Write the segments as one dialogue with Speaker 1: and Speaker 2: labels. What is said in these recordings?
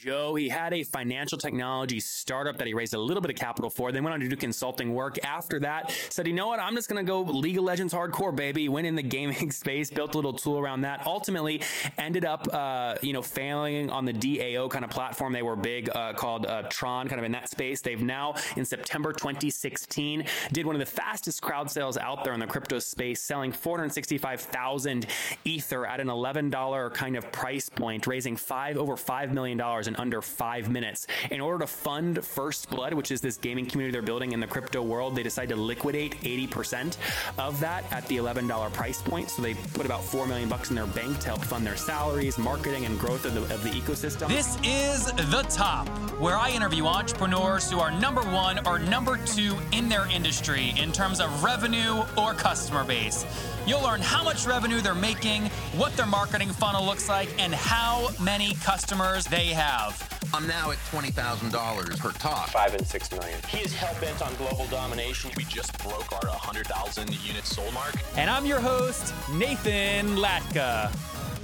Speaker 1: Joe, he had a financial technology startup that he raised a little bit of capital for. Then went on to do consulting work. After that, said, you know what? I'm just going to go League of Legends hardcore, baby. Went in the gaming space, built a little tool around that. Ultimately, ended up, uh, you know, failing on the DAO kind of platform. They were big uh, called uh, Tron, kind of in that space. They've now, in September 2016, did one of the fastest crowd sales out there in the crypto space, selling 465,000 Ether at an $11 kind of price point, raising five over $5 million in under five minutes. In order to fund First Blood, which is this gaming community they're building in the crypto world, they decided to liquidate 80% of that at the $11 price point. So they put about four million bucks in their bank to help fund their salaries, marketing, and growth of the, of the ecosystem.
Speaker 2: This is The Top, where I interview entrepreneurs who are number one or number two in their industry in terms of revenue or customer base. You'll learn how much revenue they're making, what their marketing funnel looks like, and how many customers they have.
Speaker 3: I'm now at $20,000 per talk.
Speaker 1: Five and six million.
Speaker 4: He is hell bent on global domination. We just broke our 100,000 unit sold mark.
Speaker 2: And I'm your host, Nathan Latka.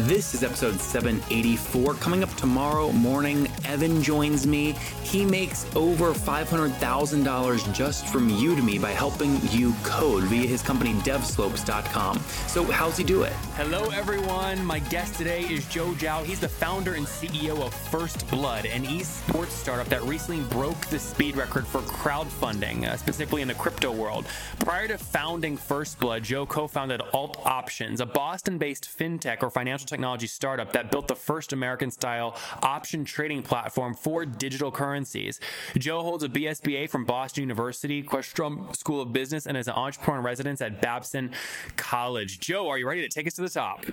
Speaker 1: This is episode 784. Coming up tomorrow morning, Evan joins me. He makes over $500,000 just from Udemy by helping you code via his company devslopes.com. So, how's he do it? Hello, everyone. My guest today is Joe Zhao. He's the founder and CEO of First Blood, an esports startup that recently broke the speed record for crowdfunding, uh, specifically in the crypto world. Prior to founding First Blood, Joe co founded Alt Options, a Boston based fintech or financial technology startup that built the first American style option trading platform for digital currencies. Joe holds a BSBA from Boston University, Questrom School of Business, and is an entrepreneur in residence at Babson College. Joe, are you ready to take us to the top?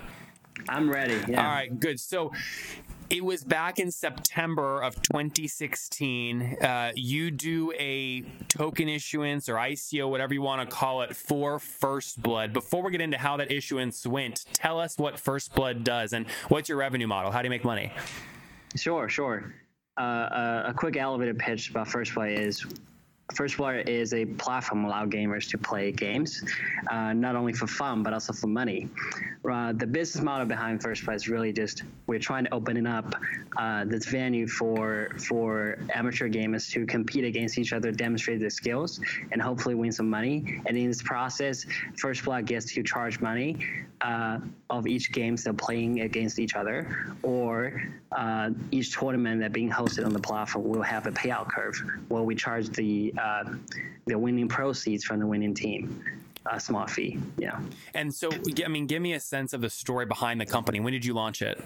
Speaker 5: I'm ready. Yeah.
Speaker 1: All right, good. So it was back in September of 2016. Uh, you do a token issuance or ICO, whatever you want to call it, for First Blood. Before we get into how that issuance went, tell us what First Blood does and what's your revenue model? How do you make money?
Speaker 5: Sure, sure. Uh, uh, a quick elevator pitch about First Blood is First Blood is a platform allow gamers to play games, uh, not only for fun but also for money. Uh, the business model behind First Blood is really just we're trying to open up uh, this venue for for amateur gamers to compete against each other, demonstrate their skills, and hopefully win some money. And in this process, First Blood gets to charge money uh, of each game they're playing against each other, or uh, each tournament that being hosted on the platform will have a payout curve where we charge the uh, the winning proceeds from the winning team. A small fee, yeah.
Speaker 1: And so, I mean, give me a sense of the story behind the company. When did you launch it?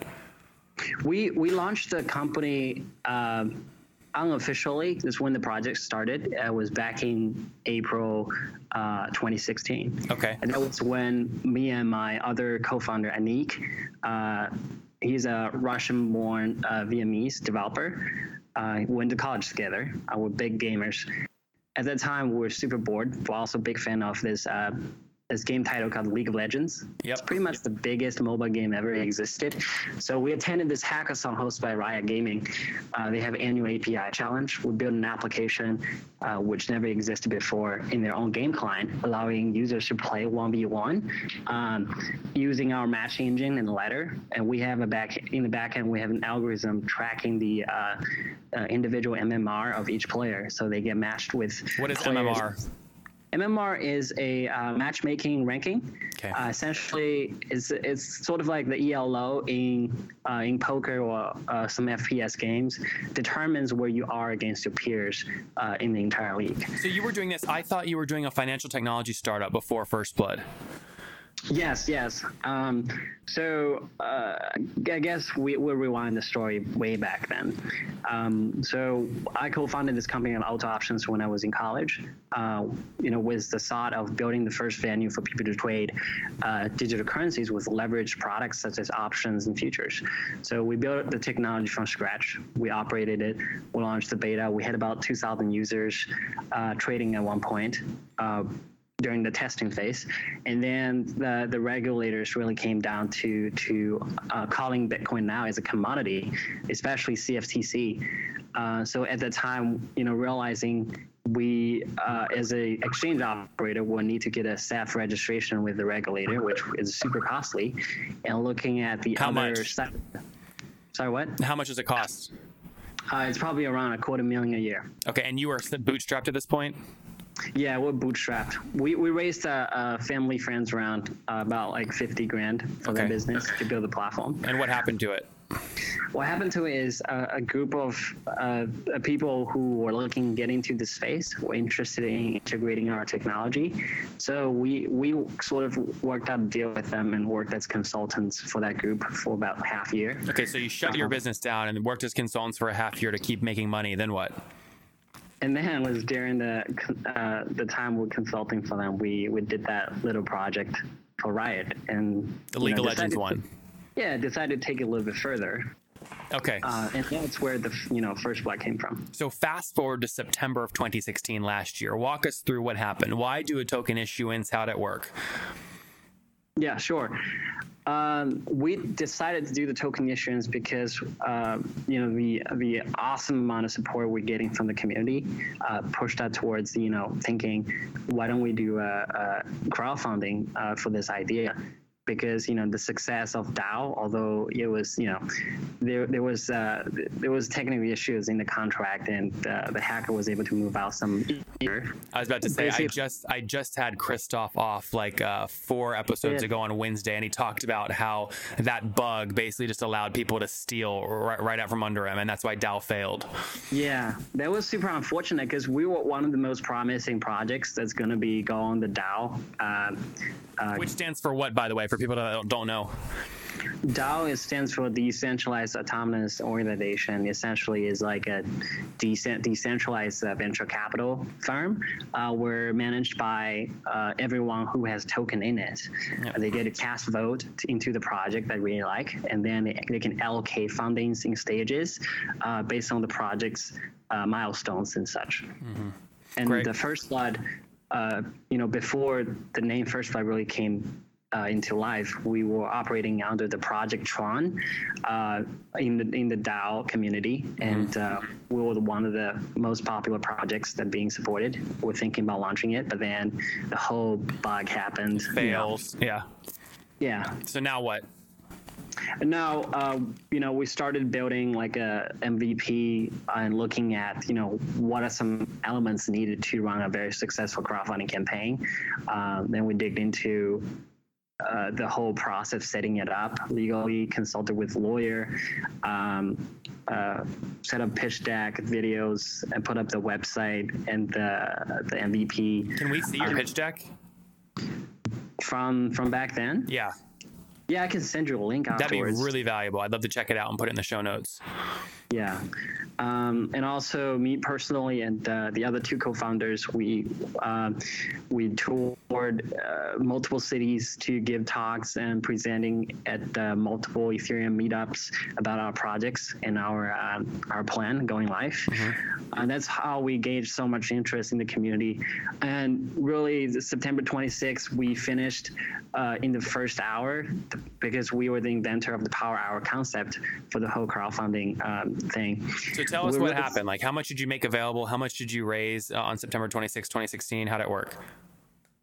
Speaker 5: We we launched the company um, unofficially. This is when the project started. It was back in April uh, 2016.
Speaker 1: Okay.
Speaker 5: And that was when me and my other co-founder Anik, uh, he's a Russian-born uh, Vietnamese developer. Uh, went to college together. Uh, we're big gamers. At that time, we were super bored. We're also big fan of this uh, this game title called League of Legends.
Speaker 1: Yep.
Speaker 5: It's pretty much the biggest mobile game ever existed. So we attended this hackathon hosted by Riot Gaming. Uh, they have annual API challenge. We built an application uh, which never existed before in their own game client, allowing users to play 1v1 um, using our match engine and ladder. And we have a back in the back end, we have an algorithm tracking the uh, uh individual MMR of each player. So they get matched with
Speaker 1: What is
Speaker 5: players.
Speaker 1: MMR?
Speaker 5: MMR is a uh, matchmaking ranking.
Speaker 1: Okay.
Speaker 5: Uh, essentially, it's it's sort of like the ELO in uh, in poker or uh, some FPS games. Determines where you are against your peers uh, in the entire league.
Speaker 1: So you were doing this. I thought you were doing a financial technology startup before First Blood.
Speaker 5: Yes, yes. Um, so uh, I guess we will rewind the story way back then. Um, so I co-founded this company of Alt Options when I was in college. Uh, you know, with the thought of building the first venue for people to trade uh, digital currencies with leveraged products such as options and futures. So we built the technology from scratch. We operated it. We launched the beta. We had about 2,000 users uh, trading at one point. During the testing phase, and then the the regulators really came down to to uh, calling Bitcoin now as a commodity, especially CFTC. Uh, so at the time, you know, realizing we uh, as a exchange operator will need to get a SEF registration with the regulator, which is super costly, and looking at the
Speaker 1: How
Speaker 5: other
Speaker 1: much?
Speaker 5: side. Sorry, what?
Speaker 1: How much does it cost?
Speaker 5: Uh, it's probably around a quarter million a year.
Speaker 1: Okay, and you were bootstrapped at this point.
Speaker 5: Yeah, we're bootstrapped. We we raised a, a family friends round uh, about like fifty grand for the business to build the platform.
Speaker 1: And what happened to it?
Speaker 5: What happened to it is a, a group of uh, people who were looking to get into the space were interested in integrating our technology. So we we sort of worked out a deal with them and worked as consultants for that group for about half a year.
Speaker 1: Okay, so you shut your
Speaker 5: Uh-huh.
Speaker 1: business down and worked as consultants for a half year to keep making money. Then what?
Speaker 5: And then it was during the uh, the time we're consulting for them, we we did that little project for Riot and
Speaker 1: The League
Speaker 5: know,
Speaker 1: of Legends one.
Speaker 5: Yeah, decided to take it a little bit further,
Speaker 1: Okay.
Speaker 5: uh, and that's where the you know first blood came from.
Speaker 1: So fast forward to September of 2016 last year. Walk us through what happened. Why do a token issuance? How'd it work?
Speaker 5: Yeah, sure. Um, we decided to do the token issuance because uh, you know the the awesome amount of support we're getting from the community uh, pushed us towards you know thinking, why don't we do a, a crowdfunding uh, for this idea? Because you know the success of DAO, although it was you know there there was uh, there was technical issues in the contract, and uh, the hacker was able to move out some.
Speaker 1: I was about to say I just I just had Christoph off like uh, four episodes
Speaker 5: Yeah.
Speaker 1: ago on Wednesday, and he talked about how that bug basically just allowed people to steal right, right out from under him, and that's why DAO failed.
Speaker 5: Yeah, that was super unfortunate because we were one of the most promising projects that's going to be going the DAO. Uh, uh,
Speaker 1: Which stands for what, by the way, for people that don't- don't know?
Speaker 5: DAO is, stands for Decentralized Autonomous Organization. Essentially, is like a decent, decentralized uh, venture capital firm. Uh, we're managed by uh, everyone who has token in it. Uh, they get a cast vote into the project that really like, and then they, they can allocate fundings in stages uh, based on the project's uh, milestones and such. And
Speaker 1: Great.
Speaker 5: the first blood, uh, you know, before the name First Blood really came uh, into life, we were operating under the Project Tron uh, in the in the DAO community, and uh, we were one of the most popular projects that being supported. We're thinking about launching it, but then the whole bug happened. you know.
Speaker 1: Fails. Yeah.
Speaker 5: Yeah.
Speaker 1: So now what?
Speaker 5: Now, uh, you know, we started building like a MVP and looking at, you know, what are some elements needed to run a very successful crowdfunding campaign. Um, then we digged into uh, the whole process, setting it up legally, consulted with lawyer, um, uh, set up pitch deck, videos, and put up the website and the the MVP
Speaker 1: Can we see your pitch deck?
Speaker 5: from from back then.
Speaker 1: Yeah.
Speaker 5: Yeah, I can send you a link afterwards.
Speaker 1: That'd be really valuable. I'd love to check it out and put it in the show notes.
Speaker 5: Yeah, um, and also me personally and uh, the other two co-founders, we um, we toured uh, multiple cities to give talks and presenting at uh, multiple Ethereum meetups about our projects and our um, our plan going live. And that's how we gauged so much interest in the community. And really, September 26th, we finished uh, in the first hour because we were the inventor of the Power Hour concept for the whole crowdfunding um, thing.
Speaker 1: So tell us what happened. Like, how much did you make available? How much did you raise uh, on September 26, 2016? How did it work?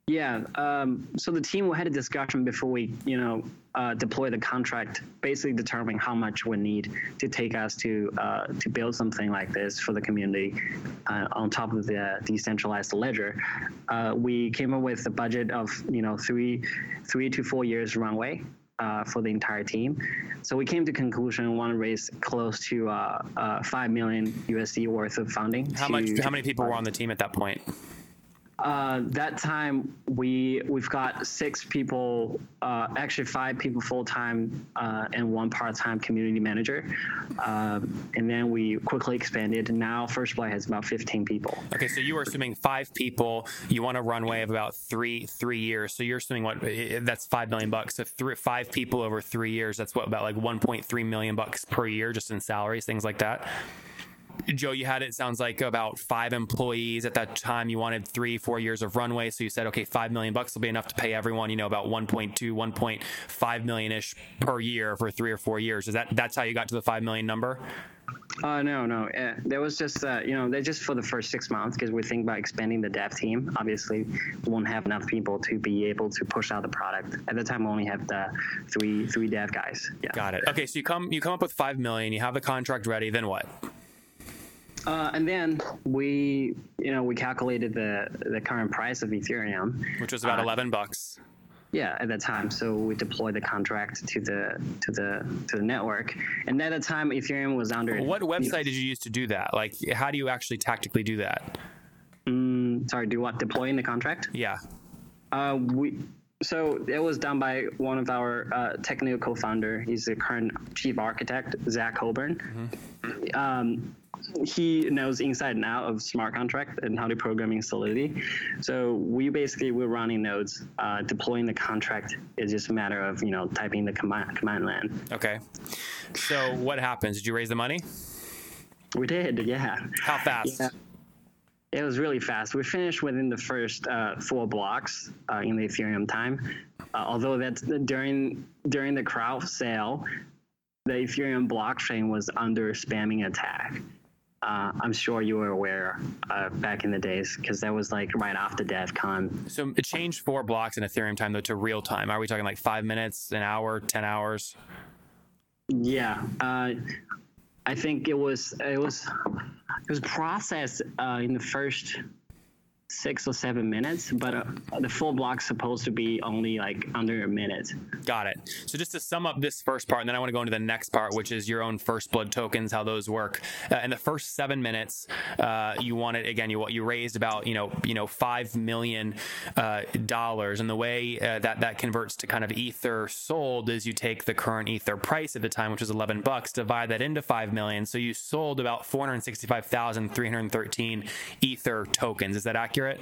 Speaker 5: Yeah. Um, so the team had a discussion before we, you know, uh, deploy the contract, basically determining how much we need to take us to uh, to build something like this for the community uh, on top of the decentralized ledger. Uh, we came up with a budget of, you know, three three to four years runway. Uh, for the entire team, so we came to conclusion want to raise close to uh, uh, five million USD worth of funding.
Speaker 1: How
Speaker 5: to-
Speaker 1: much? How many people were on the team at that point?
Speaker 5: Uh, that time we we've got six people, uh, actually five people full time uh, and one part time community manager, um, and then we quickly expanded. Now First Blood has about 15 people.
Speaker 1: Okay, so you are assuming five people. You want a runway of about three three years. So you're assuming what? That's five million bucks. So three, five people over three years. That's what about like 1.3 million bucks per year just in salaries, things like that. Joe, you had it sounds like about five employees at that time. You wanted three, four years of runway, so you said, okay, five million bucks will be enough to pay everyone. You know, about 1.2, 1.5 million ish per year for three or four years. Is that that's how you got to the five million number?
Speaker 5: Uh, no, no. Uh, there was just, uh, you know, they're just for the first six months because we think about expanding the dev team. Obviously, we won't have enough people to be able to push out the product. At the time, we only have the three three dev guys. Yeah.
Speaker 1: Got it. Okay, so you come you come up with five million. You have the contract ready. Then what?
Speaker 5: Uh, and then we, you know, we calculated the the current price of Ethereum,
Speaker 1: which was about uh, eleven bucks.
Speaker 5: Yeah, at that time. So we deployed the contract to the to the to the network, and at that time, Ethereum was under.
Speaker 1: What website did you use to do that? Like, how do you actually tactically do that?
Speaker 5: Mm, sorry, do what? Deploying the contract?
Speaker 1: Yeah.
Speaker 5: Uh, we so it was done by one of our uh, technical co-founder. He's the current chief architect, Zach Coburn. Mm-hmm. Um, he knows inside and out of smart contract and how to programming Solidity. So we basically we're running nodes, uh, deploying the contract is just a matter of you know typing the command command line.
Speaker 1: Okay. So what happens? Did you raise the money?
Speaker 5: We did, yeah.
Speaker 1: How fast? Yeah.
Speaker 5: It was really fast. We finished within the first uh, four blocks uh, in the Ethereum time. Uh, although that's during during the crowd sale, the Ethereum blockchain was under spamming attack. Uh, I'm sure you were aware uh, back in the days because that was like right after DevCon.
Speaker 1: So it changed four blocks in Ethereum time though to real time. Are we talking like five minutes, an hour, ten hours?
Speaker 5: Yeah, uh, I think it was it was it was processed uh, in the first six or seven minutes, but uh, the full block's supposed to be only like under a minute.
Speaker 1: Got it. So just to sum up this first part, and then I want to go into the next part, which is your own first blood tokens, how those work. Uh, in the first seven minutes, uh, you wanted again, you you raised about you know you know five million uh, dollars, and the way uh, that that converts to kind of ether sold is you take the current ether price at the time, which was eleven bucks, divide that into five million, so you sold about four hundred sixty-five thousand three hundred thirteen ether tokens. Is that accurate? Accurate?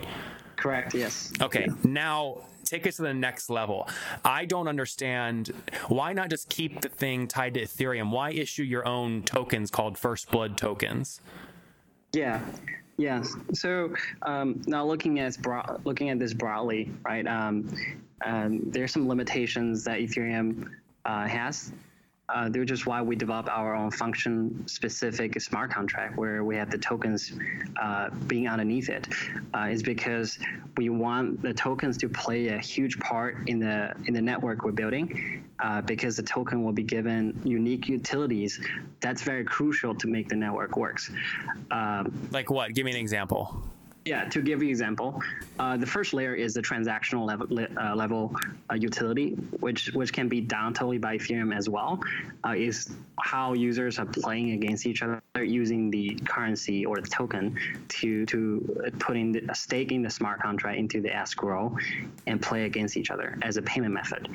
Speaker 5: Correct, yes.
Speaker 1: Okay, yeah. now take us to the next level. I don't understand why not just keep the thing tied to Ethereum? Why issue your own tokens called First Blood tokens?
Speaker 5: Yeah. Yes. So um, now looking at broad, looking at this broadly, right? Um, um, there's some limitations that Ethereum uh, has uh, which is why we develop our own function specific smart contract where we have the tokens uh, being underneath it. Uh, is because we want the tokens to play a huge part in the in the network we're building uh, because the token will be given unique utilities that's very crucial to make the network works
Speaker 1: um, like what give me an example
Speaker 5: yeah, to give you example, uh, the first layer is the transactional level, uh, level uh, utility, which which can be done totally by Ethereum as well. Uh, is how users are playing against each other using the currency or the token to to put in the, staking the smart contract into the escrow and play against each other as a payment method.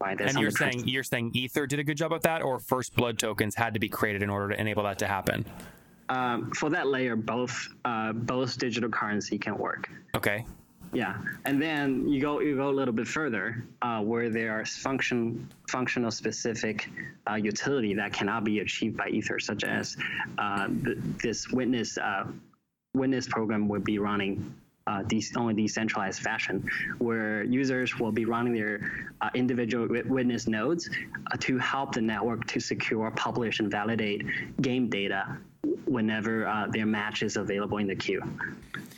Speaker 1: Right, and you're saying you're saying Ether did a good job of that, or First Blood tokens had to be created in order to enable that to happen
Speaker 5: um, for that layer, both uh, both digital currency can work.
Speaker 1: Okay.
Speaker 5: Yeah, and then you go you go a little bit further uh, where there are function functional specific uh, utility that cannot be achieved by Ether, such as uh, this witness uh, witness program would be running uh, de- only decentralized fashion, where users will be running their uh, individual witness nodes uh, to help the network to secure, publish, and validate game data whenever uh, their match is available in the queue.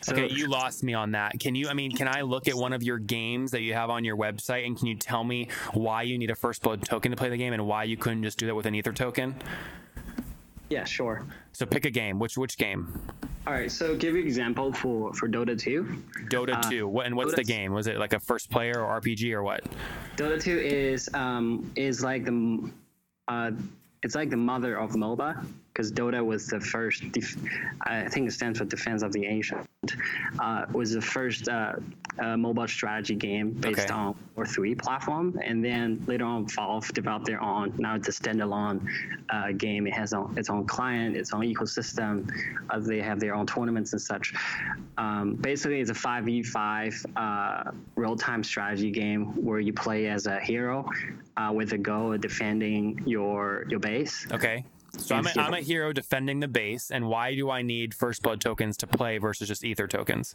Speaker 1: So, okay, you lost me on that. Can you? I mean, can I look at one of your games that you have on your website, and can you tell me why you need a first blood token to play the game, and why you couldn't just do that with an ether token?
Speaker 5: Yeah, sure.
Speaker 1: So pick a game. Which which game?
Speaker 5: All right. So give you example for for Dota 2.
Speaker 1: Dota uh, 2. What and what's Dota the game? Was it like a first player or RPG or what?
Speaker 5: Dota 2 is um is like the uh it's like the mother of MOBA because Dota was the first, def- I think it stands for Defense of the Ancient, uh, was the first uh, uh, mobile strategy game based
Speaker 1: Okay.
Speaker 5: on War 3 platform. And then later on, Valve developed their own, now it's a standalone uh, game. It has own, its own client, its own ecosystem. Uh, they have their own tournaments and such. Um, basically, it's a 5v5 uh, real time strategy game where you play as a hero uh, with the goal of defending your, your base.
Speaker 1: Okay. So I'm a, I'm a hero defending the base, and why do I need first blood tokens to play versus just ether tokens?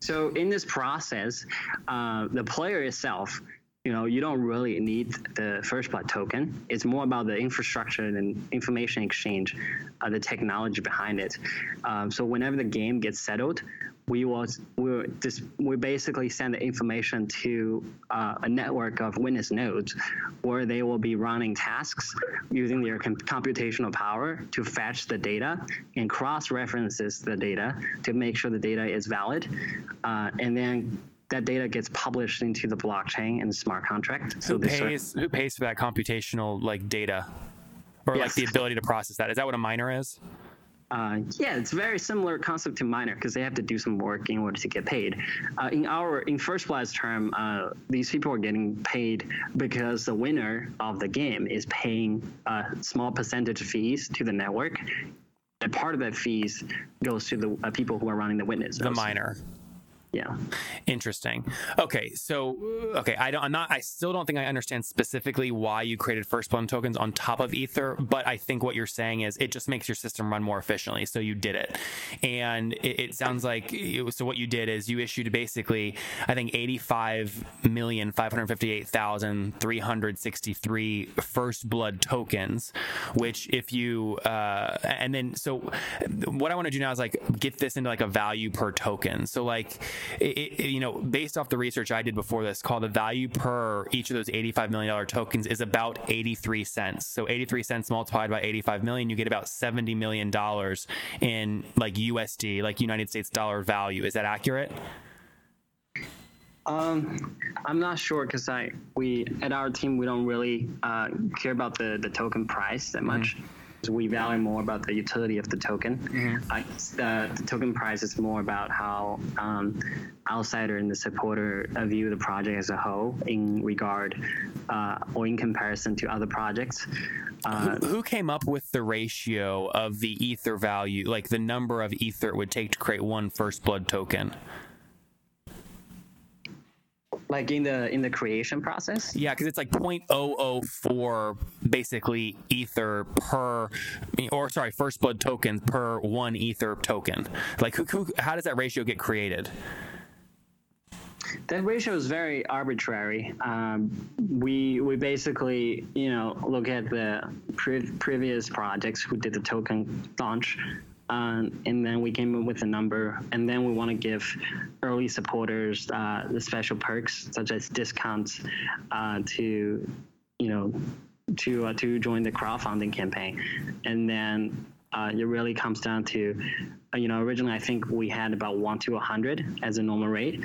Speaker 5: So in this process, uh, the player itself, you know, you don't really need the first blood token. It's more about the infrastructure and information exchange, uh, the technology behind it. Um, so whenever the game gets settled, we will we just we basically send the information to uh, a network of witness nodes, where they will be running tasks using their com- computational power to fetch the data and cross references the data to make sure the data is valid, uh, and then that data gets published into the blockchain and smart contract.
Speaker 1: So
Speaker 5: Who sort-
Speaker 1: pays who pays for that computational like data, or like the ability to process that? Is that what a miner is?
Speaker 5: Uh, yeah, it's very similar concept to miner because they have to do some work in order to get paid. Uh, in our in first blood's term, uh, these people are getting paid because the winner of the game is paying a small percentage fees to the network, and part of that fees goes to the uh, people who are running the witness.
Speaker 1: The miner.
Speaker 5: Yeah.
Speaker 1: Interesting. Okay, so okay, I don't. I'm not. I still don't think I understand specifically why you created first blood tokens on top of Ether, but I think what you're saying is it just makes your system run more efficiently. So you did it, and it, it sounds like you, so. What you did is you issued basically, I think, 85 million 558 thousand 363 first blood tokens, which if you uh, and then so what I want to do now is like get this into like a value per token. So like it, it, you know based off the research I did before this, called the value per each of those 85 million dollar tokens is about 83 cents. So 83 cents multiplied by 85 million, you get about 70 million dollars in like USD, like United States dollar value. Is that accurate?
Speaker 5: Um, I'm not sure because I we at our team we don't really uh, care about the the token price that much. 'cause We value more about the utility of the token. I guess the, the token price is more about how um, outsider and the supporter uh, view the project as a whole in regard uh, or in comparison to other projects. Uh,
Speaker 1: Who came up with the ratio of the ether value, like the number of ether it would take to create one first blood token?
Speaker 5: Like in the in the creation process.
Speaker 1: Yeah, because it's like 0.004 basically ether per, or sorry, first blood tokens per one ether token. Like, who, who, how does that ratio get created?
Speaker 5: That ratio is very arbitrary. Um, we we basically you know look at the pre- previous projects who did the token launch, um, and then we came up with a number, and then we want to give early supporters uh, the special perks such as discounts uh, to you know to uh, to join the crowdfunding campaign, and then uh, it really comes down to, uh, you know, originally I think we had about one to a hundred as a normal rate.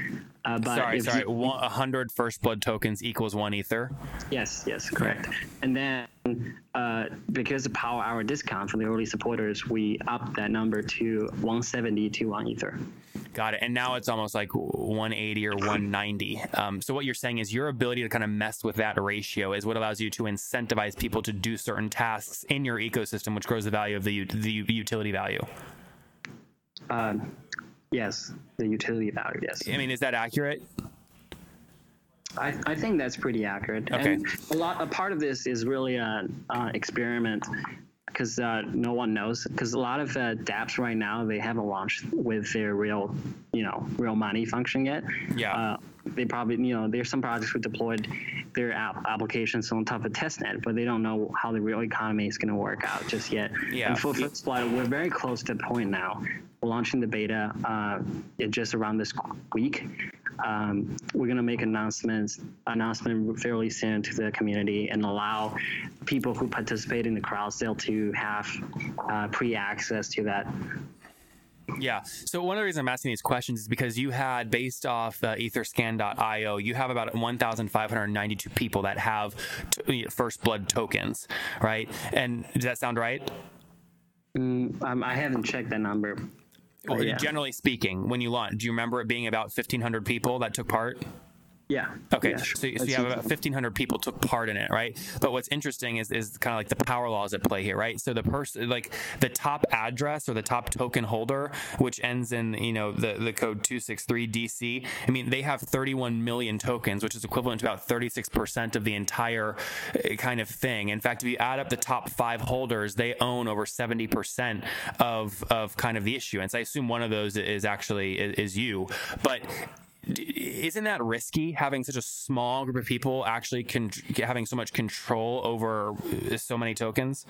Speaker 5: Uh, but
Speaker 1: sorry, sorry,
Speaker 5: you-
Speaker 1: 100 first blood tokens equals one ether.
Speaker 5: Yes, yes, correct. And then uh, because of power hour discount for the early supporters, we upped that number to 170 to one ether.
Speaker 1: Got it. And now it's almost like 180 or 190. Um, so what you're saying is your ability to kind of mess with that ratio is what allows you to incentivize people to do certain tasks in your ecosystem, which grows the value of the the utility value.
Speaker 5: Uh, yes, the utility value. Yes,
Speaker 1: I mean, is that accurate?
Speaker 5: I, I think that's pretty accurate.
Speaker 1: Okay.
Speaker 5: And a lot, a part of this is really an uh, experiment because uh, no one knows. Because a lot of uh, dApps right now they haven't launched with their real, you know, real money function yet.
Speaker 1: Yeah.
Speaker 5: They probably, you know, there's some projects who deployed their app applications on top of testnet, but they don't know how the real economy is going to work out just yet.
Speaker 1: Yeah.
Speaker 5: And for Blood, we're very close to the point now. We're launching the beta uh, just around this week. Um, we're going to make announcements announcement fairly soon to the community and allow people who participate in the crowd sale to have uh, pre-access to that
Speaker 1: Yeah. So one of the reasons I'm asking these questions is because you had, based off uh, Etherscan.io, you have about 1,592 people that have t- first blood tokens, right? And does that sound right?
Speaker 5: Mm, um, I haven't checked that number.
Speaker 1: Well,
Speaker 5: yeah.
Speaker 1: Generally speaking, when you launched, do you remember it being about 1,500 people that took part?
Speaker 5: Yeah.
Speaker 1: Okay,
Speaker 5: Yeah,
Speaker 1: so,
Speaker 5: sure.
Speaker 1: so you have about 1,500 people took part in it, right? But what's interesting is, is kind of like the power laws at play here, right? So the person, like the top address or the top token holder, which ends in you know the the code 263 DC. I mean, they have 31 million tokens, which is equivalent to about 36 percent of the entire uh, kind of thing. In fact, if you add up the top five holders, they own over 70 percent of of kind of the issuance. I assume one of those is actually is, is you, but isn't that risky having such a small group of people actually con- having so much control over uh, so many tokens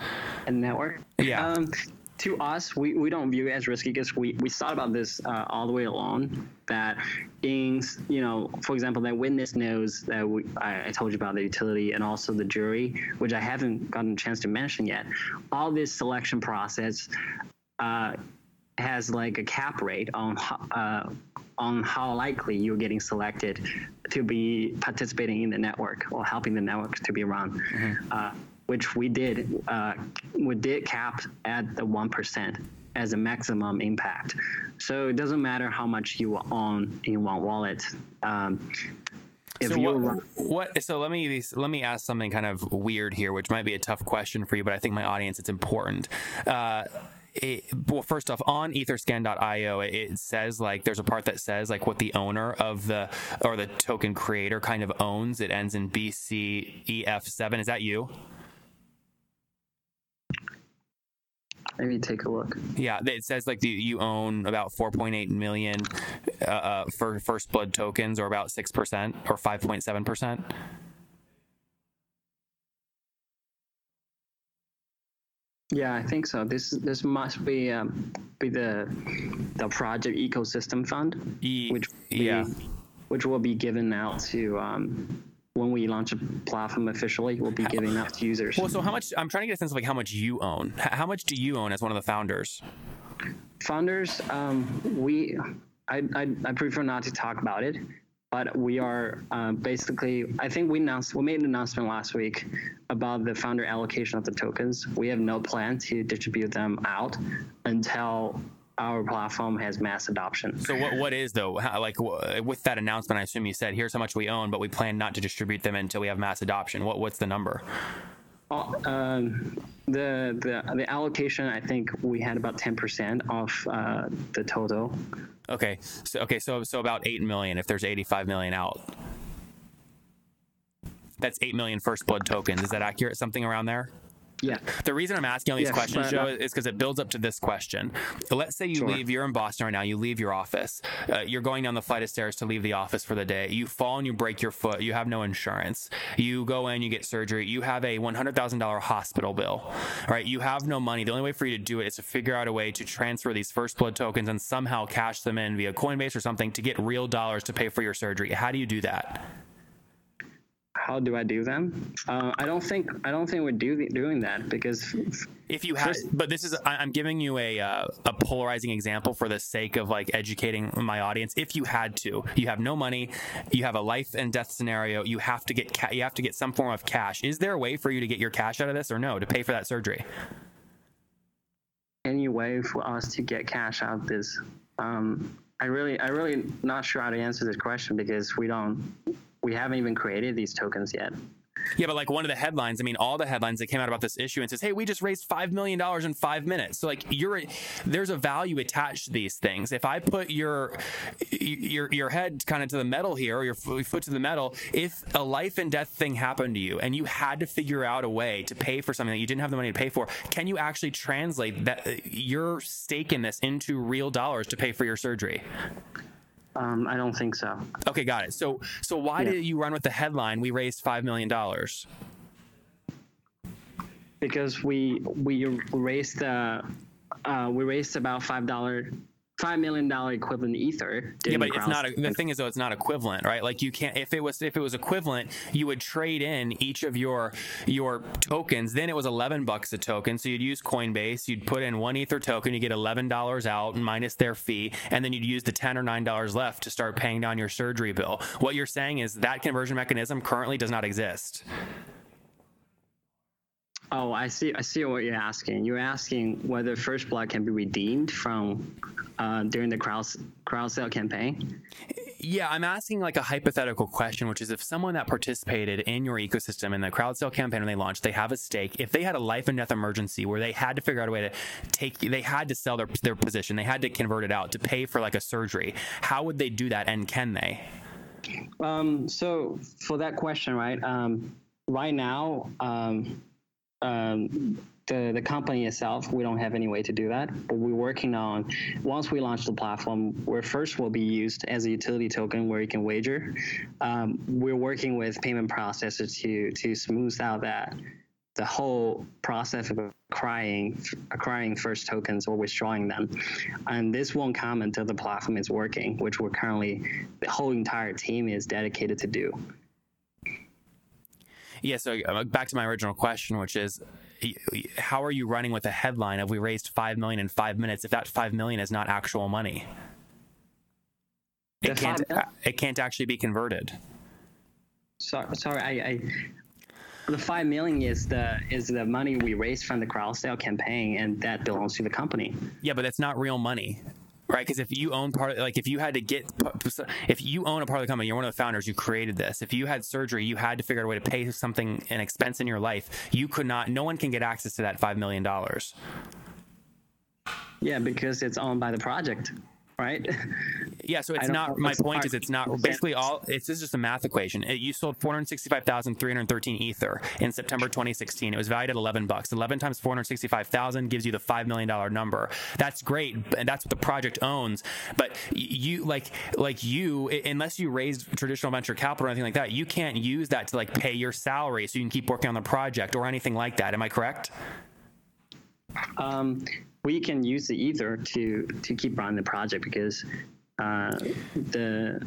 Speaker 5: a network.
Speaker 1: Yeah.
Speaker 5: Um, to us, we, we don't view it as risky because we, we thought about this uh, all the way along. That in you know, for example, that witness nodes that we, I, I told you about the utility and also the jury, which I haven't gotten a chance to mention yet. All this selection process uh, has like a cap rate on uh, on how likely you're getting selected to be participating in the network or helping the network to be run, uh, which we did. Uh, we did cap at the one percent as a maximum impact. So it doesn't matter how much you own in one wallet. Um, if
Speaker 1: so what, what so let me let me ask something kind of weird here which might be a tough question for you but i think my audience it's important uh it, well, first off, on etherscan.io, it, says like there's a part that says like what the owner of the or the token creator kind of owns. It ends in BCEF7. Is that you?
Speaker 5: Let me take a look.
Speaker 1: Yeah, it says like the, you own about 4.8 million uh, uh, for First Blood tokens, or about six percent, or 5.7 percent.
Speaker 5: Yeah, I think so. This this must be um, be the the project ecosystem fund,
Speaker 1: E-
Speaker 5: which will
Speaker 1: yeah.
Speaker 5: be, which will be given out to um, when we launch a platform officially. We'll be giving out to users.
Speaker 1: Well, so how much? I'm trying to get a sense of like how much you own. How much do you own as one of the founders?
Speaker 5: Founders, um, we I, I I prefer not to talk about it, but we are um, basically. I think we announced we made an announcement last week about the founder allocation of the tokens. We have no plan to distribute them out until our platform has mass adoption.
Speaker 1: So what what is though? How, like wh- with that announcement, I assume you said here's how much we own, but we plan not to distribute them until we have mass adoption. What what's the number?
Speaker 5: Um, the the the allocation, I think we had about ten percent of uh, the total.
Speaker 1: Okay, so okay, so so about eight million. If there's 85 million out, that's eight million first blood tokens. Is that accurate? Something around there?
Speaker 5: Yeah.
Speaker 1: The reason I'm asking all these
Speaker 5: Yes,
Speaker 1: questions,
Speaker 5: but,
Speaker 1: Joe,
Speaker 5: uh,
Speaker 1: is because it builds up to this question. Let's say you
Speaker 5: Sure.
Speaker 1: leave, you're in Boston right now, you leave your office, uh, you're going down the flight of stairs to leave the office for the day. You fall and you break your foot, you have no insurance. You go in, you get surgery, you have a $100,000 hospital bill, right? You have no money. The only way for you to do it is to figure out a way to transfer these first blood tokens and somehow cash them in via Coinbase or something to get real dollars to pay for your surgery. How do you do that?
Speaker 5: How do I do them? Uh, I don't think I don't think we're do, doing that because
Speaker 1: If you had, but this is, I- I'm giving you a uh, a polarizing example for the sake of like educating my audience. If you had to, you have no money, you have a life and death scenario, you have to get ca- you have to get some form of cash. Is there a way for you to get your cash out of this, or no, to pay for that surgery?
Speaker 5: any way for us to get cash out of this, um, I really I really not sure how to answer this question because we don't we haven't even created these tokens yet.
Speaker 1: Yeah, but like one of the headlines, I mean, all the headlines that came out about this issue and says, "Hey, we just raised five million dollars in five minutes." So like, you're there's a value attached to these things. If I put your your your head kind of to the metal here, or your foot to the metal, if a life and death thing happened to you and you had to figure out a way to pay for something that you didn't have the money to pay for, can you actually translate that your stake in this into real dollars to pay for your surgery?
Speaker 5: Um, I don't think so.
Speaker 1: Okay, got it. So so why
Speaker 5: Yeah.
Speaker 1: did you run with the headline? We raised five million dollars.
Speaker 5: because we we raised uh, uh, we raised about five dollar five million dollar equivalent ether.
Speaker 1: Yeah, but
Speaker 5: the
Speaker 1: it's not. A, the thing is, though, it's not equivalent, right? Like you can't. If it was, if it was equivalent, you would trade in each of your your tokens. Then it was eleven bucks a token. So you'd use Coinbase. You'd put in one Ether token. You get eleven dollars out minus their fee, and then you'd use the ten or nine dollars left to start paying down your surgery bill. What you're saying is that conversion mechanism currently does not exist.
Speaker 5: Oh, I see. I see what you're asking. You're asking whether First Blood can be redeemed from uh, during the crowd crowd sale campaign.
Speaker 1: Yeah, I'm asking like a hypothetical question, which is if someone that participated in your ecosystem in the crowd sale campaign when they launched, they have a stake. If they had a life and death emergency where they had to figure out a way to take, they had to sell their their position, they had to convert it out to pay for like a surgery. How would they do that, and can they?
Speaker 5: Um, so for that question, right? Um, right now, um, um, the, the company itself, we don't have any way to do that. But we're working on once we launch the platform, where first will be used as a utility token where you can wager. Um, we're working with payment processors to to smooth out that the whole process of acquiring acquiring first tokens or withdrawing them. And this won't come until the platform is working, which we're currently the whole entire team is dedicated to do.
Speaker 1: Yeah, so uh, back to my original question, which is how are you running with a headline of we raised 5 million in 5 minutes if that 5 million is not actual money? It can't it can't actually be converted.
Speaker 5: Sorry, sorry I, I the five million is the is the money we raised from the crowd sale campaign, and that belongs to the company.
Speaker 1: Yeah, but it's not real money right? Because if you own part, like if you had to get, if you own a part of the company, you're one of the founders, you created this. If you had surgery, you had to figure out a way to pay something, an expense in your life. You could not. No one can get access to that five million dollars.
Speaker 5: Yeah, because it's owned by the project right?
Speaker 1: Yeah, so it's not. My point is, it's not basically all. It's this is just a math equation. It, you sold four hundred sixty-five thousand three hundred thirteen ether in September 2016. It was valued at eleven bucks. Eleven times four hundred sixty-five thousand gives you the five million dollar number. That's great, and that's what the project owns. But you like like you, unless you raise traditional venture capital or anything like that, you can't use that to like pay your salary so you can keep working on the project or anything like that. Am I correct?
Speaker 5: Um, we can use the ether to to keep running the project because uh, the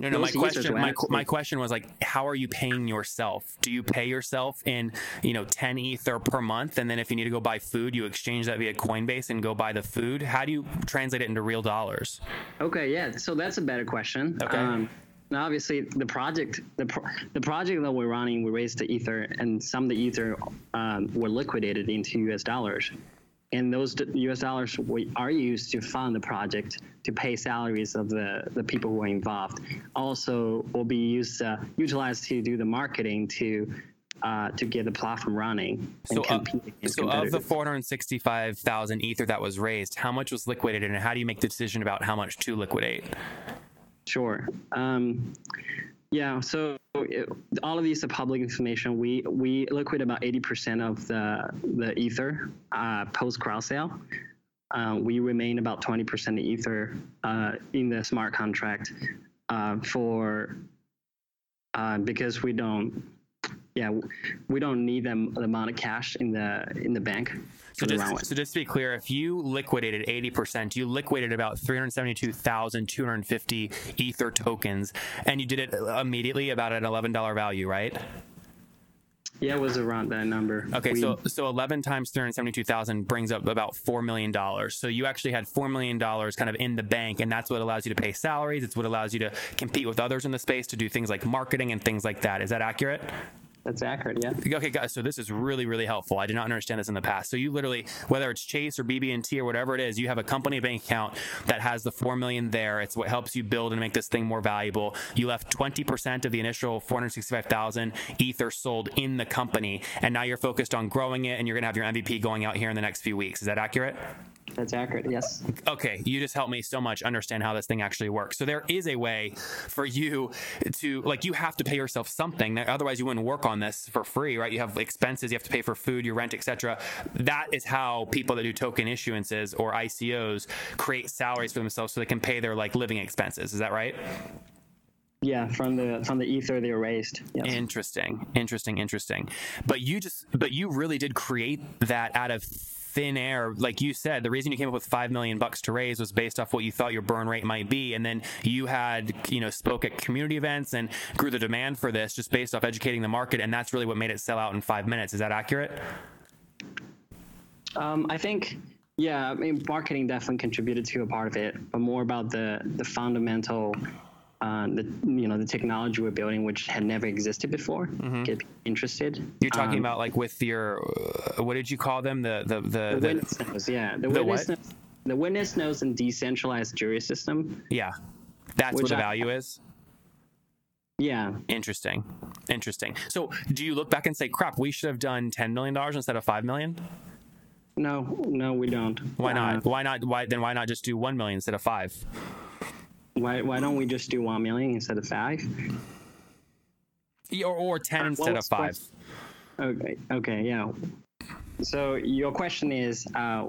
Speaker 1: no, no. My question, my, my question was like, how are you paying yourself? Do you pay yourself in, you know, ten ether per month, and then if you need to go buy food, you exchange that via Coinbase and go buy the food? How do you translate it into real dollars?
Speaker 5: Okay, yeah. So that's a better question. Okay. Um, now, obviously, the project, the pro- the project that we're running, we raised the ether, and some of the ether um, were liquidated into U.S. dollars and those US dollars are used to fund the project to pay salaries of the, the people who are involved. Also, will be used uh, utilized to do the marketing to uh, to get the platform running.
Speaker 1: So, uh, so of the 465,000 ether that was raised, how much was liquidated, and how do you make the decision about how much to liquidate?
Speaker 5: Sure. Um, yeah, so it, all of these are public information. We we liquid about 80% of the the ether uh, post crowd sale. Uh, we remain about 20% ether uh, in the smart contract uh, for uh, because we don't yeah, we don't need them the amount of cash in the in the bank.
Speaker 1: So just, so just to be clear, if you liquidated 80%, you liquidated about 372,250 Ether tokens, and you did it uh, immediately about an $11 value, right?
Speaker 5: Yeah, it was around that number.
Speaker 1: Okay, we, so so 11 times 372,000 brings up about $4 million. So you actually had $4 million kind of in the bank, and that's what allows you to pay salaries. It's what allows you to compete with others in the space to do things like marketing and things like that. Is that accurate?
Speaker 5: That's accurate. Yeah.
Speaker 1: Okay, guys. So this is really, really helpful. I did not understand this in the past. So you literally, whether it's Chase or BB&T or whatever it is, you have a company bank account that has the four million there. It's what helps you build and make this thing more valuable. You left 20% of the initial 465,000 ether sold in the company, and now you're focused on growing it, and you're gonna have your MVP going out here in the next few weeks. Is that accurate?
Speaker 5: That's accurate. Yes.
Speaker 1: Okay. You just helped me so much understand how this thing actually works. So there is a way for you to like you have to pay yourself something. Otherwise, you wouldn't work on this for free, right? You have expenses. You have to pay for food, your rent, etc. That is how people that do token issuances or ICOs create salaries for themselves so they can pay their like living expenses. Is that right?
Speaker 5: Yeah, from the from the ether they were raised.
Speaker 1: Yes. Interesting, interesting, interesting. But you just, but you really did create that out of thin air. Like you said, the reason you came up with five million bucks to raise was based off what you thought your burn rate might be, and then you had you know spoke at community events and grew the demand for this just based off educating the market, and that's really what made it sell out in five minutes. Is that accurate?
Speaker 5: Um, I think. Yeah, I mean, marketing definitely contributed to a part of it, but more about the the fundamental uh, the you know the technology we're building, which had never existed before, get interested.
Speaker 1: Mm-hmm. You're talking
Speaker 5: Um,
Speaker 1: about like with your uh, what did you call them? The the the,
Speaker 5: the,
Speaker 1: the,
Speaker 5: witness nodes, yeah, the,
Speaker 1: the
Speaker 5: witness nodes, the witness nodes and decentralized jury system.
Speaker 1: yeah. That's what the
Speaker 5: I-
Speaker 1: value is.
Speaker 5: Yeah,
Speaker 1: Interesting. Interesting. So, do you look back and say, "Crap, we should have done 10 million dollars instead of 5 million?"
Speaker 5: no, no, we don't.
Speaker 1: Why not?
Speaker 5: Uh,
Speaker 1: why not? Why then why not just do 1 million instead of 5?
Speaker 5: Why why don't we just do one million instead of five?
Speaker 1: Or, or 10 instead of 5.
Speaker 5: Okay, okay, yeah. So your question is, uh,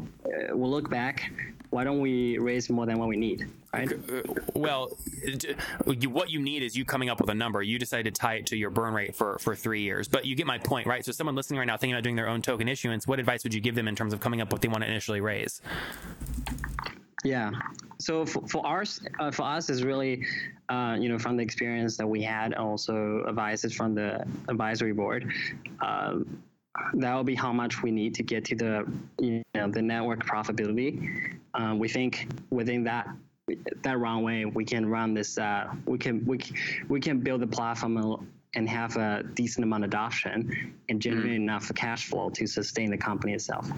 Speaker 5: we'll look back. Why don't we raise more than what we need, right?
Speaker 1: Uh, Well, what you need is you coming up with a number. You decide to tie it to your burn rate for, for three years. But you get my point, right? So, someone listening right now thinking about doing their own token issuance, what advice would you give them in terms of coming up with what they want to initially raise?
Speaker 5: Yeah. So for, for ours, uh, for us, is really, uh, you know, from the experience that we had, also advices from the advisory board. Um, that will be how much we need to get to the, you know, the network profitability. Um, we think within that that runway, we can run this. Uh, we can we we can build the platform and have a decent amount of adoption and generate enough cash flow to sustain the company itself.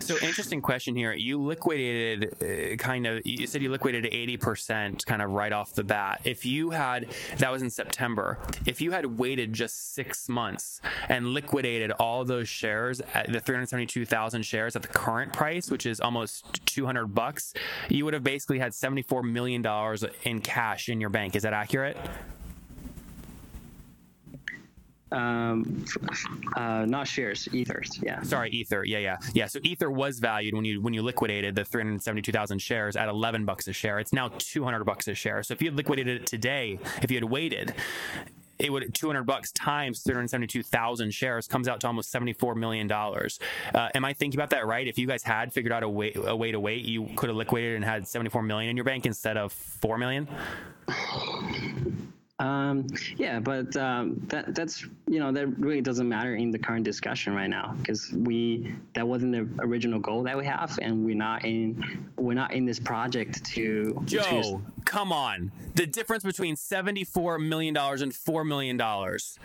Speaker 1: So interesting question here. You liquidated uh, kind of. You said you liquidated eighty percent, kind of right off the bat. If you had that was in September. If you had waited just six months and liquidated all those shares at the three hundred seventy-two thousand shares at the current price, which is almost two hundred bucks, you would have basically had seventy-four million dollars in cash in your bank. Is that accurate?
Speaker 5: Um, uh, not shares, ethers. Yeah.
Speaker 1: Sorry, Ether. Yeah, yeah, yeah. So Ether was valued when you when you liquidated the 372,000 shares at 11 bucks a share. It's now 200 bucks a share. So if you had liquidated it today, if you had waited, it would 200 bucks times 372,000 shares comes out to almost 74 million dollars. Uh, am I thinking about that right? If you guys had figured out a way a way to wait, you could have liquidated and had 74 million in your bank instead of 4 million.
Speaker 5: Um, yeah, but um, that that's you know that really doesn't matter in the current discussion right now because we that wasn't the original goal that we have, and we're not in we're not in this project to
Speaker 1: Joe,
Speaker 5: to-
Speaker 1: come on. The difference between $74 million and $4 million.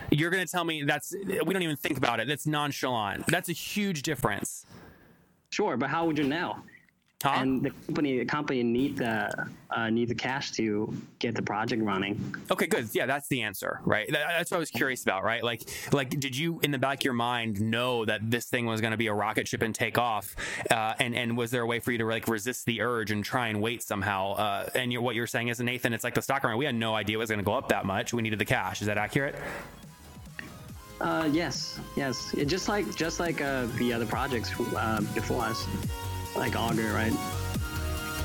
Speaker 1: You're going to tell me that's, we don't even think about it. That's nonchalant. That's a huge difference.
Speaker 5: sure, but how would you know?
Speaker 1: Huh?
Speaker 5: And the company the company need the uh, need the cash to get the project running.
Speaker 1: okay, good. Yeah, that's the answer, right? That- That's what I was curious about, right? Like, like, did you in the back of your mind know that this thing was going to be a rocket ship and take off? Uh, and and was there a way for you to like resist the urge and try and wait somehow? Uh, and you're, what you're saying is, Nathan, it's like the stock market. We had no idea it was going to go up that much. We needed the cash. Is that accurate?
Speaker 5: Uh, yes, yes. It just like just like uh, the other projects uh, before us, like Augur, right?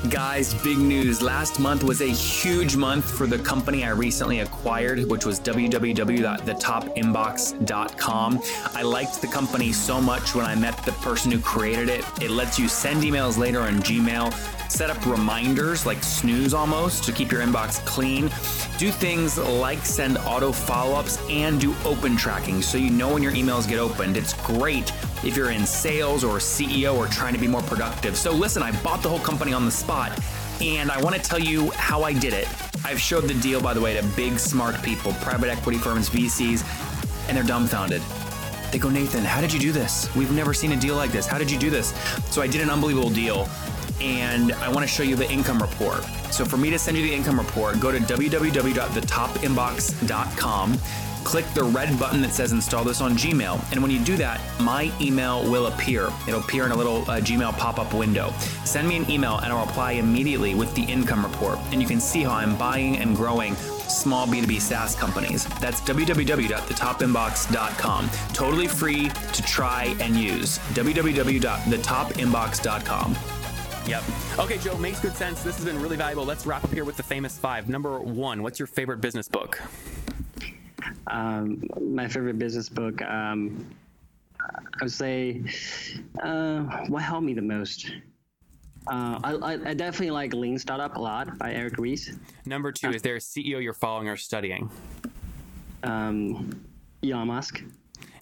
Speaker 1: Guys, big news. Last month was a huge month for the company I recently acquired, which was www.thetopinbox.com. I liked the company so much when I met the person who created it. It lets you send emails later on Gmail, set up reminders like snooze almost to keep your inbox clean, do things like send auto follow ups, and do open tracking so you know when your emails get opened. It's great if you're in sales or CEO or trying to be more productive. So, listen, I bought the whole company on the spot, and I want to tell you how I did it. I've showed the deal, by the way, to big, smart people, private equity firms, VCs, and they're dumbfounded. They go, Nathan, how did you do this? We've never seen a deal like this. How did you do this? So I did an unbelievable deal, and I want to show you the income report. So for me to send you the income report, go to www.thetopinbox.com, click the red button that says install this on Gmail, and when you do that, my email will appear. It'll appear in a little uh, Gmail pop-up window. Send me an email, and I'll reply immediately with the income report, and you can see how I'm buying and growing small B2B SaaS companies. That's www.thetopinbox.com. Totally free to try and use. www.thetopinbox.com. Yep. Okay, Joe, makes good sense. This has been really valuable. Let's wrap up here with the famous five. Number one, what's your favorite business book?
Speaker 5: Um, my favorite business book, um, I would say, uh, what helped me the most? Uh, I, I, I definitely like Lean Startup a lot by Eric Ries.
Speaker 1: Number two, is there a CEO you're following or studying?
Speaker 5: Um, Elon Musk.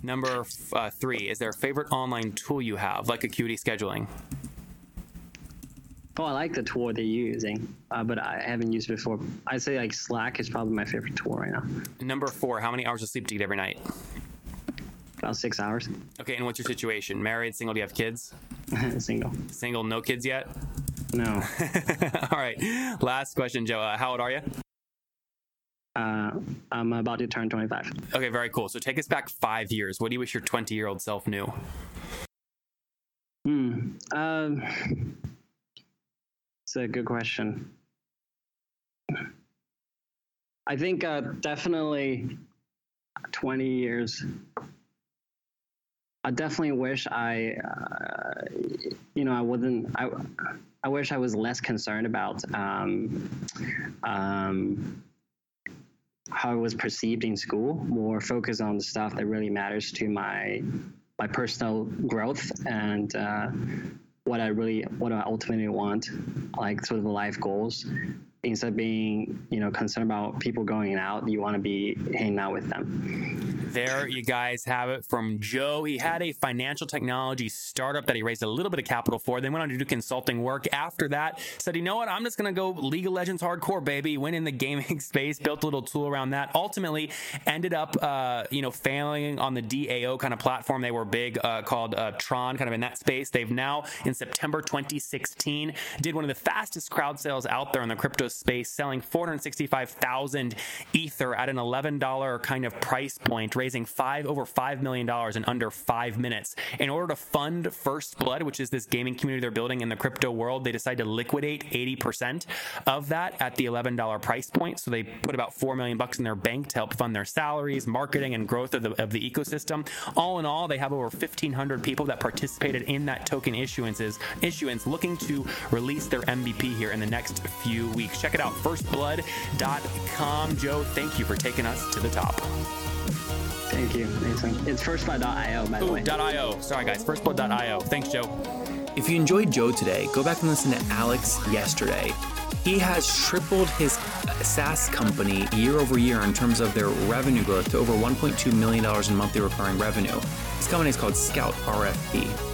Speaker 1: Number f- uh, three, is there a favorite online tool you have, like Acuity Scheduling?
Speaker 5: Oh, I like the tool they're using, uh, but I haven't used it before. I'd say like Slack is probably my favorite tool right now.
Speaker 1: Number four, how many hours of sleep do you get every night?
Speaker 5: About six hours.
Speaker 1: Okay, and what's your situation? Married, single? Do you have kids?
Speaker 5: Single.
Speaker 1: Single, no kids yet?
Speaker 5: No.
Speaker 1: All right. Last question, Joe. Uh, how old are you?
Speaker 5: Uh, I'm about to turn 25.
Speaker 1: Okay, very cool. So take us back five years. What do you wish your 20 year old self knew?
Speaker 5: Hmm. Um, a good question. I think uh, definitely 20 years. I definitely wish I, uh, you know, I wasn't. I, I wish I was less concerned about um, um, how I was perceived in school. More focused on the stuff that really matters to my my personal growth and uh, what I really, what I ultimately want, like sort of the life goals. Instead of being, you know, concerned about people going out, you want to be hanging out with them.
Speaker 1: There you guys have it from Joe. He had a financial technology startup that he raised a little bit of capital for. Then went on to do consulting work. After that, said, you know what? I'm just going to go League of Legends hardcore, baby. Went in the gaming space, built a little tool around that. Ultimately, ended up, uh, you know, failing on the DAO kind of platform. They were big uh, called uh, Tron, kind of in that space. They've now, in September 2016, did one of the fastest crowd sales out there in the crypto space, selling 465,000 Ether at an $11 kind of price point raising five over five million dollars in under five minutes. In order to fund First Blood, which is this gaming community they're building in the crypto world, they decided to liquidate 80% of that at the $11 price point. So they put about four million bucks in their bank to help fund their salaries, marketing, and growth of the, of the ecosystem. All in all, they have over 1,500 people that participated in that token issuances issuance, looking to release their MVP here in the next few weeks. Check it out, firstblood.com. Joe, thank you for taking us to the top.
Speaker 5: Thank you, Mason. It's firstblood.io, by the
Speaker 1: Ooh,
Speaker 5: way.
Speaker 1: .io. Sorry, guys. Firstblood.io. Thanks, Joe.
Speaker 6: If you enjoyed Joe today, go back and listen to Alex yesterday. He has tripled his SaaS company year over year in terms of their revenue growth to over $1.2 million in monthly recurring revenue. This company is called Scout RFP.